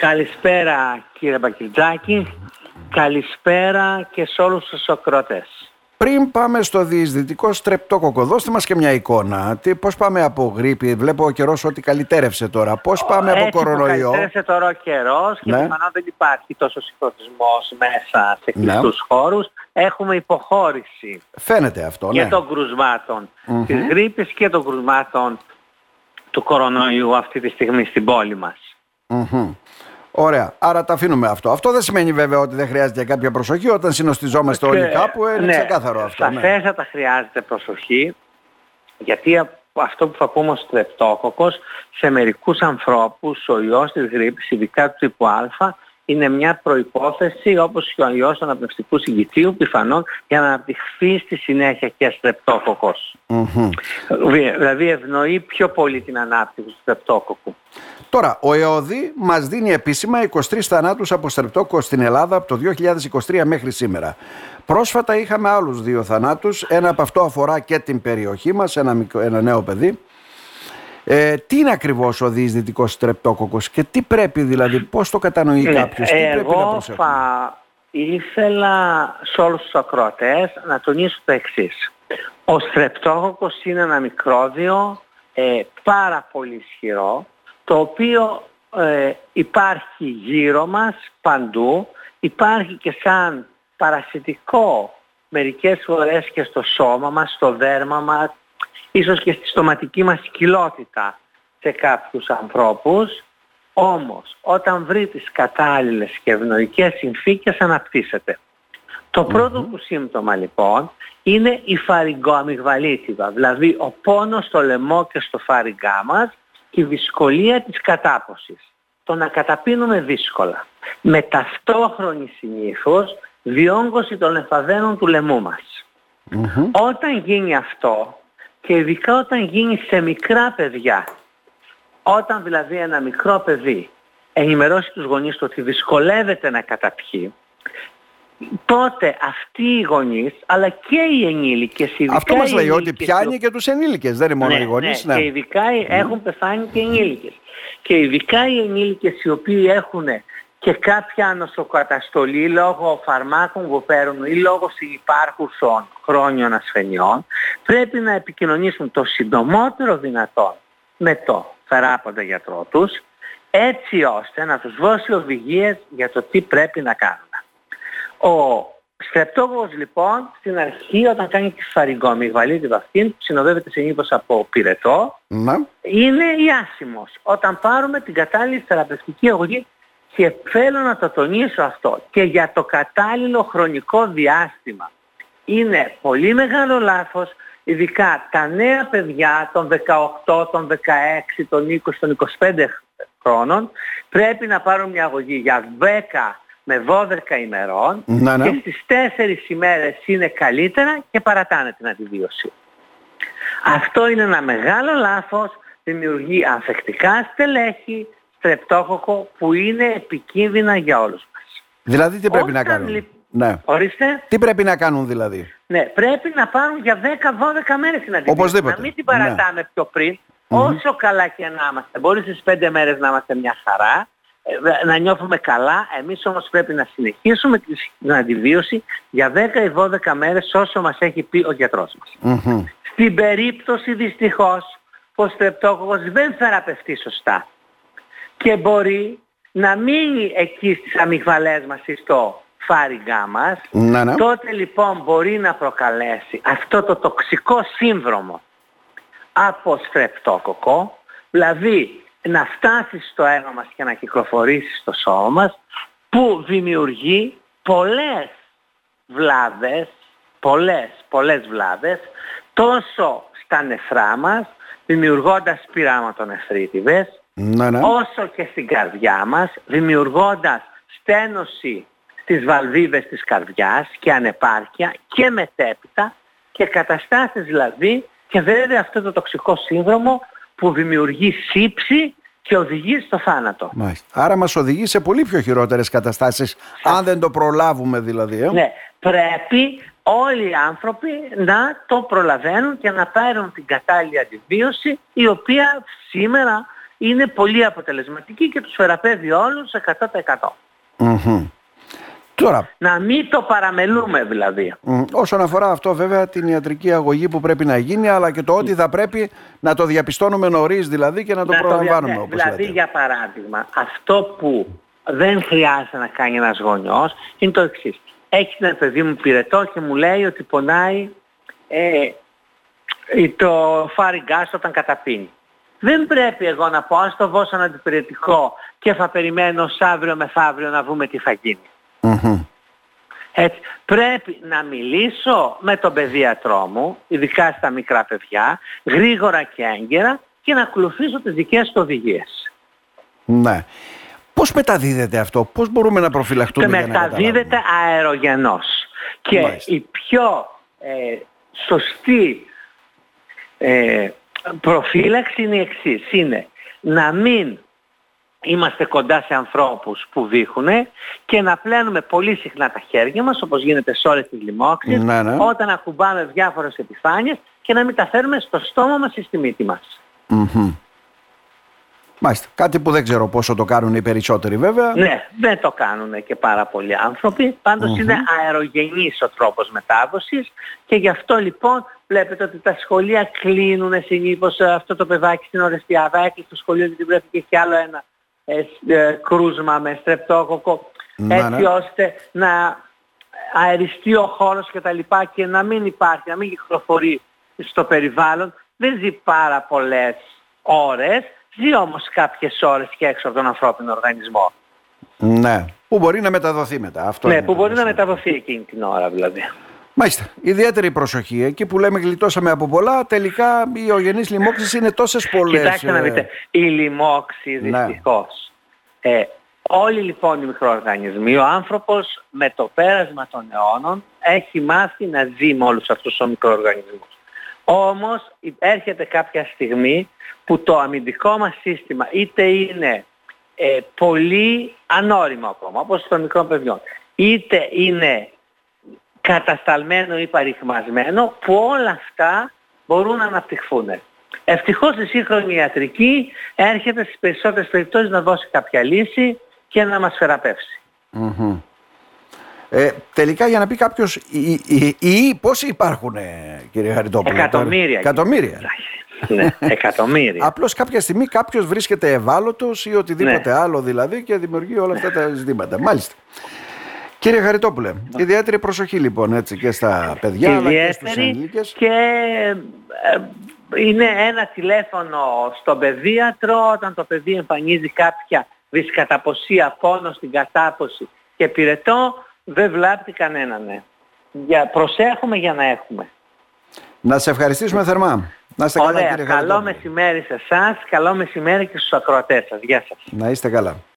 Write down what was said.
Καλησπέρα κύριε Μπακυρτζάκη, καλησπέρα και σε όλους τους ακροατές. Πριν πάμε στο διεισδυτικό στρεπτόκοκο, δώστε μας και μια εικόνα. Τι, πώς πάμε από γρήπη, βλέπω ο καιρός ότι καλυτέρευσε τώρα. Πώς πάμε από κορονοϊό; Καλυτέρευσε τώρα ο καιρός και ναι. πιθανόν δεν υπάρχει τόσο συγχρονισμός μέσα σε ναι. κλειστούς ναι. χώρους. Έχουμε υποχώρηση. Φαίνεται αυτό, και ναι. των κρουσμάτων mm-hmm. της γρήπης και των κρουσμάτων του κορονοϊού αυτή τη στιγμή στην πόλη μας. Mm-hmm. Ωραία. Άρα τα αφήνουμε αυτό. Αυτό δεν σημαίνει βέβαια ότι δεν χρειάζεται κάποια προσοχή όταν συνοστιζόμαστε όλοι κάπου. Είναι ναι, ξεκάθαρο αυτό. Ναι. Σαφέστατα χρειάζεται προσοχή γιατί αυτό που θα πούμε ως τρεπτόκοκος σε μερικούς ανθρώπους ο ιός της γρήπης, ειδικά του τύπου Α, είναι μια προϋπόθεση όπως και ο ιός του αναπνευστικού συγκητίου πιθανόν για να αναπτυχθεί στη συνέχεια και στρεπτόκοκος. Δηλαδή ευνοεί πιο πολύ την ανάπτυξη του στρεπτόκοκου. Τώρα, ο ΕΟΔΗ μας δίνει επίσημα 23 θανάτους από στρεπτόκοκος στην Ελλάδα από το 2023 μέχρι σήμερα. Πρόσφατα είχαμε άλλους δύο θανάτους. Ένα από αυτό αφορά και την περιοχή μας, ένα, ένα νέο παιδί. Ε, τι είναι ακριβώς ο διεισδυτικός στρεπτόκοκος και τι πρέπει δηλαδή, πώς το κατανοεί ναι, κάποιος, τι εγώ πρέπει να προσέχει; θα ήθελα σε όλους τους ακροατές να τονίσω το εξής. Ο στρεπτόκοκος είναι ένα μικρόβιο ε, πάρα πολύ ισχυρό, το οποίο ε, υπάρχει γύρω μας παντού, υπάρχει και σαν παρασιτικό μερικές φορές και στο σώμα μας, στο δέρμα μας, ίσως και στη στοματική μας κοιλότητα σε κάποιους ανθρώπους, όμως όταν βρει τις κατάλληλες και ευνοϊκές συνθήκες αναπτύσσεται. Το πρώτο του σύμπτωμα λοιπόν είναι η φαρυγκοαμυγδαλίτιδα, δηλαδή ο πόνος στο λαιμό και στο φαρυγκά μας και η δυσκολία της κατάποσης. Το να καταπίνουμε δύσκολα. Με ταυτόχρονη συνήθως διόγκωση των εμφαδένων του λαιμού μας. Όταν γίνει αυτό και ειδικά όταν γίνει σε μικρά παιδιά, όταν δηλαδή ένα μικρό παιδί ενημερώσει τους γονείς του ότι δυσκολεύεται να καταπιεί, τότε αυτοί οι γονείς, αλλά και οι ενήλικες, ειδικά Αυτό μας λέει ότι πιάνει και τους ενήλικες, δεν είναι μόνο ναι, οι γονείς. Ναι, ναι. και ειδικά έχουν πεθάνει και οι ενήλικες. Και ειδικά οι ενήλικες οι οποίοι έχουν και κάποια νοσοκαταστολή λόγω φαρμάκων που παίρνουν ή λόγω υπάρχουσων χρόνιων ασθενειών πρέπει να επικοινωνήσουν το συντομότερο δυνατόν με το θεράποντα γιατρό τους έτσι ώστε να τους δώσει οδηγίες για το τι πρέπει να κάνουν. Ο στρεπτόγος λοιπόν στην αρχή όταν κάνει τη φαρυγκομυγβαλίτη αυτήν που συνοδεύεται συνήθως από πυρετό να. είναι ιάσιμος. Όταν πάρουμε την κατάλληλη θεραπευτική αγωγή και θέλω να το τονίσω αυτό και για το κατάλληλο χρονικό διάστημα. Είναι πολύ μεγάλο λάθος, ειδικά τα νέα παιδιά των 18, των 16, των 20, των 25 χρόνων πρέπει να πάρουν μια αγωγή για 10 με 12 ημερών και στις 4 ημέρες είναι καλύτερα και παρατάνε την αντιβίωση. Αυτό είναι ένα μεγάλο λάθος, δημιουργεί ανθεκτικά στελέχη, στρεπτόκοκο που είναι επικίνδυνα για όλους μας. Δηλαδή τι πρέπει να κάνουν; Ναι. Ορίστε. Τι πρέπει να κάνουν δηλαδή; Ναι, πρέπει να πάρουν για 10-12 μέρες την αντιβίωση. Οπωσδήποτε. Να μην την παρατάμε ναι. πιο πριν. Όσο καλά και να είμαστε. Μπορείς στις 5 μέρες να είμαστε μια χαρά, ε, να νιώθουμε καλά. Εμείς όμως πρέπει να συνεχίσουμε την αντιβίωση για 10 ή 12 μέρες όσο μας έχει πει ο γιατρός μας. Στην περίπτωση δυστυχώς που ο στρεπτόκοκος δεν θεραπευτεί σωστά και μπορεί να μείνει εκεί στις αμυγδαλές μας ή στο φάριγγά μας, να, ναι. τότε λοιπόν μπορεί να προκαλέσει αυτό το τοξικό σύνδρομο. Από στρεπτόκοκο, δηλαδή να φτάσει στο αίμα μας και να κυκλοφορήσει στο σώμα μας, που δημιουργεί πολλές βλάβες, πολλές, πολλές βλάβες, τόσο στα νεφρά μας, δημιουργώντας πειράματονεφρίτιδες, ναι, ναι. όσο και στην καρδιά μας, δημιουργώντας στένωση στις βαλβίδες της καρδιάς και ανεπάρκεια και μετέπειτα και καταστάσεις δηλαδή και βέβαια αυτό το τοξικό σύνδρομο που δημιουργεί σύψη και οδηγεί στο θάνατο. Μάλιστα. Άρα μας οδηγεί σε πολύ πιο χειρότερες καταστάσεις, αν δεν το προλάβουμε δηλαδή. Ε; Ναι, πρέπει όλοι οι άνθρωποι να το προλαβαίνουν και να πάρουν την κατάλληλη αντιβίωση η οποία σήμερα είναι πολύ αποτελεσματική και τους θεραπεύει όλους 100%. mm Τώρα, να μην το παραμελούμε δηλαδή. Όσον αφορά αυτό βέβαια την ιατρική αγωγή που πρέπει να γίνει αλλά και το ότι θα πρέπει να το διαπιστώνουμε νωρίς δηλαδή και να το να προλαμβάνουμε το, όπως Δηλαδή για παράδειγμα αυτό που δεν χρειάζεται να κάνει ένας γονιός είναι το εξής. Έχεις ένα παιδί μου πυρετό και μου λέει ότι πονάει ε, το φάρι όταν καταπίνει. Δεν πρέπει εγώ να πω ας το δώσω ένα αντιπηρετικό και θα περιμένω σ' αύριο μεθαύριο να δούμε τι θα γίνει. Έτσι, πρέπει να μιλήσω με τον παιδίατρό μου, ειδικά στα μικρά παιδιά, γρήγορα και έγκαιρα και να ακολουθήσω τις δικές του οδηγίες. Ναι. Πώς μεταδίδεται αυτό, πώς μπορούμε να προφυλαχτούμε και μεταδίδεται αερογενώς. Και η πιο ε, σωστή ε, προφύλαξη είναι η εξής. Είναι να μην είμαστε κοντά σε ανθρώπους που βήχουν και να πλένουμε πολύ συχνά τα χέρια μας όπως γίνεται σε όλες τις λοιμώξεις ναι, ναι. όταν ακουμπάμε διάφορες επιφάνειες και να μην τα φέρουμε στο στόμα μας ή στη μύτη μας. Μάλιστα. Κάτι που δεν ξέρω πόσο το κάνουν οι περισσότεροι βέβαια. Ναι, δεν το κάνουν και πάρα πολλοί άνθρωποι. είναι αερογενής ο τρόπος μετάδοσης και γι' αυτό λοιπόν βλέπετε ότι τα σχολεία κλείνουν συνήθως ε, αυτό το παιδάκι στην Ορεστιάδα. Έκλεισε το σχολείο γιατί πρέπει και έχει άλλο ένα ε, ε, κρούσμα με στρεπτόκοκο ναι, έτσι ναι. ώστε να αεριστεί ο χώρος και τα λοιπά και να μην υπάρχει, να μην κυκλοφορεί στο περιβάλλον. Δεν ζει πάρα πολλές ώρες ζει όμως κάποιες ώρες και έξω από τον ανθρώπινο οργανισμό. Ναι, που μπορεί να μεταδοθεί μετά. Αυτό ναι, που μπορεί να μεταδοθεί εκείνη την ώρα δηλαδή. Μάλιστα. Ιδιαίτερη προσοχή. Εκεί που λέμε γλιτώσαμε από πολλά, τελικά οι ογενείς λοιμώξεις είναι τόσες πολλές. Κοιτάξτε να ε, δείτε. Οι λοιμώξεις ναι. δυστυχώς. Ε, όλοι λοιπόν οι μικροοργανισμοί, ο άνθρωπος με το πέρασμα των αιώνων έχει μάθει να ζει με όλους αυτούς τους μικροοργανισμούς. Όμως έρχεται κάποια στιγμή που το αμυντικό μας σύστημα είτε είναι ε, πολύ ανώριμο ακόμα, όπως των μικρών παιδιών, είτε είναι κατασταλμένο ή παριχμασμένο, που όλα αυτά μπορούν να αναπτυχθούν. Ευτυχώς η σύγχρονη ιατρική έρχεται στις περισσότερες περιπτώσεις να δώσει κάποια λύση και να μας θεραπευσει ε, τελικά για να πει κάποιος, οι, οι, πόσοι υπάρχουν, ε, κύριε Χαριτόπουλο. Εκατομμύρια. Εκατομμύρια. ναι, εκατομμύρια. Απλώς κάποια στιγμή κάποιος βρίσκεται ευάλωτος ή οτιδήποτε ναι. άλλο δηλαδή και δημιουργεί όλα αυτά τα ζητήματα. Μάλιστα. Κύριε Χαριτόπουλε, ιδιαίτερη προσοχή λοιπόν έτσι και στα παιδιά αλλά και στους ενήλικες. Και ε, είναι ένα τηλέφωνο στον παιδίατρο όταν το παιδί εμφανίζει κάποια δυσκαταποσία, πόνο στην κατάποση και πυρετό δεν βλάπτει κανέναν. Ναι. Για, προσέχουμε για να έχουμε. Να σε ευχαριστήσουμε θερμά. Να είστε Ωραία, καλά κύριε Καλό μεσημέρι σε εσάς, καλό μεσημέρι και στους ακροατές σας. Γεια σας. Να είστε καλά.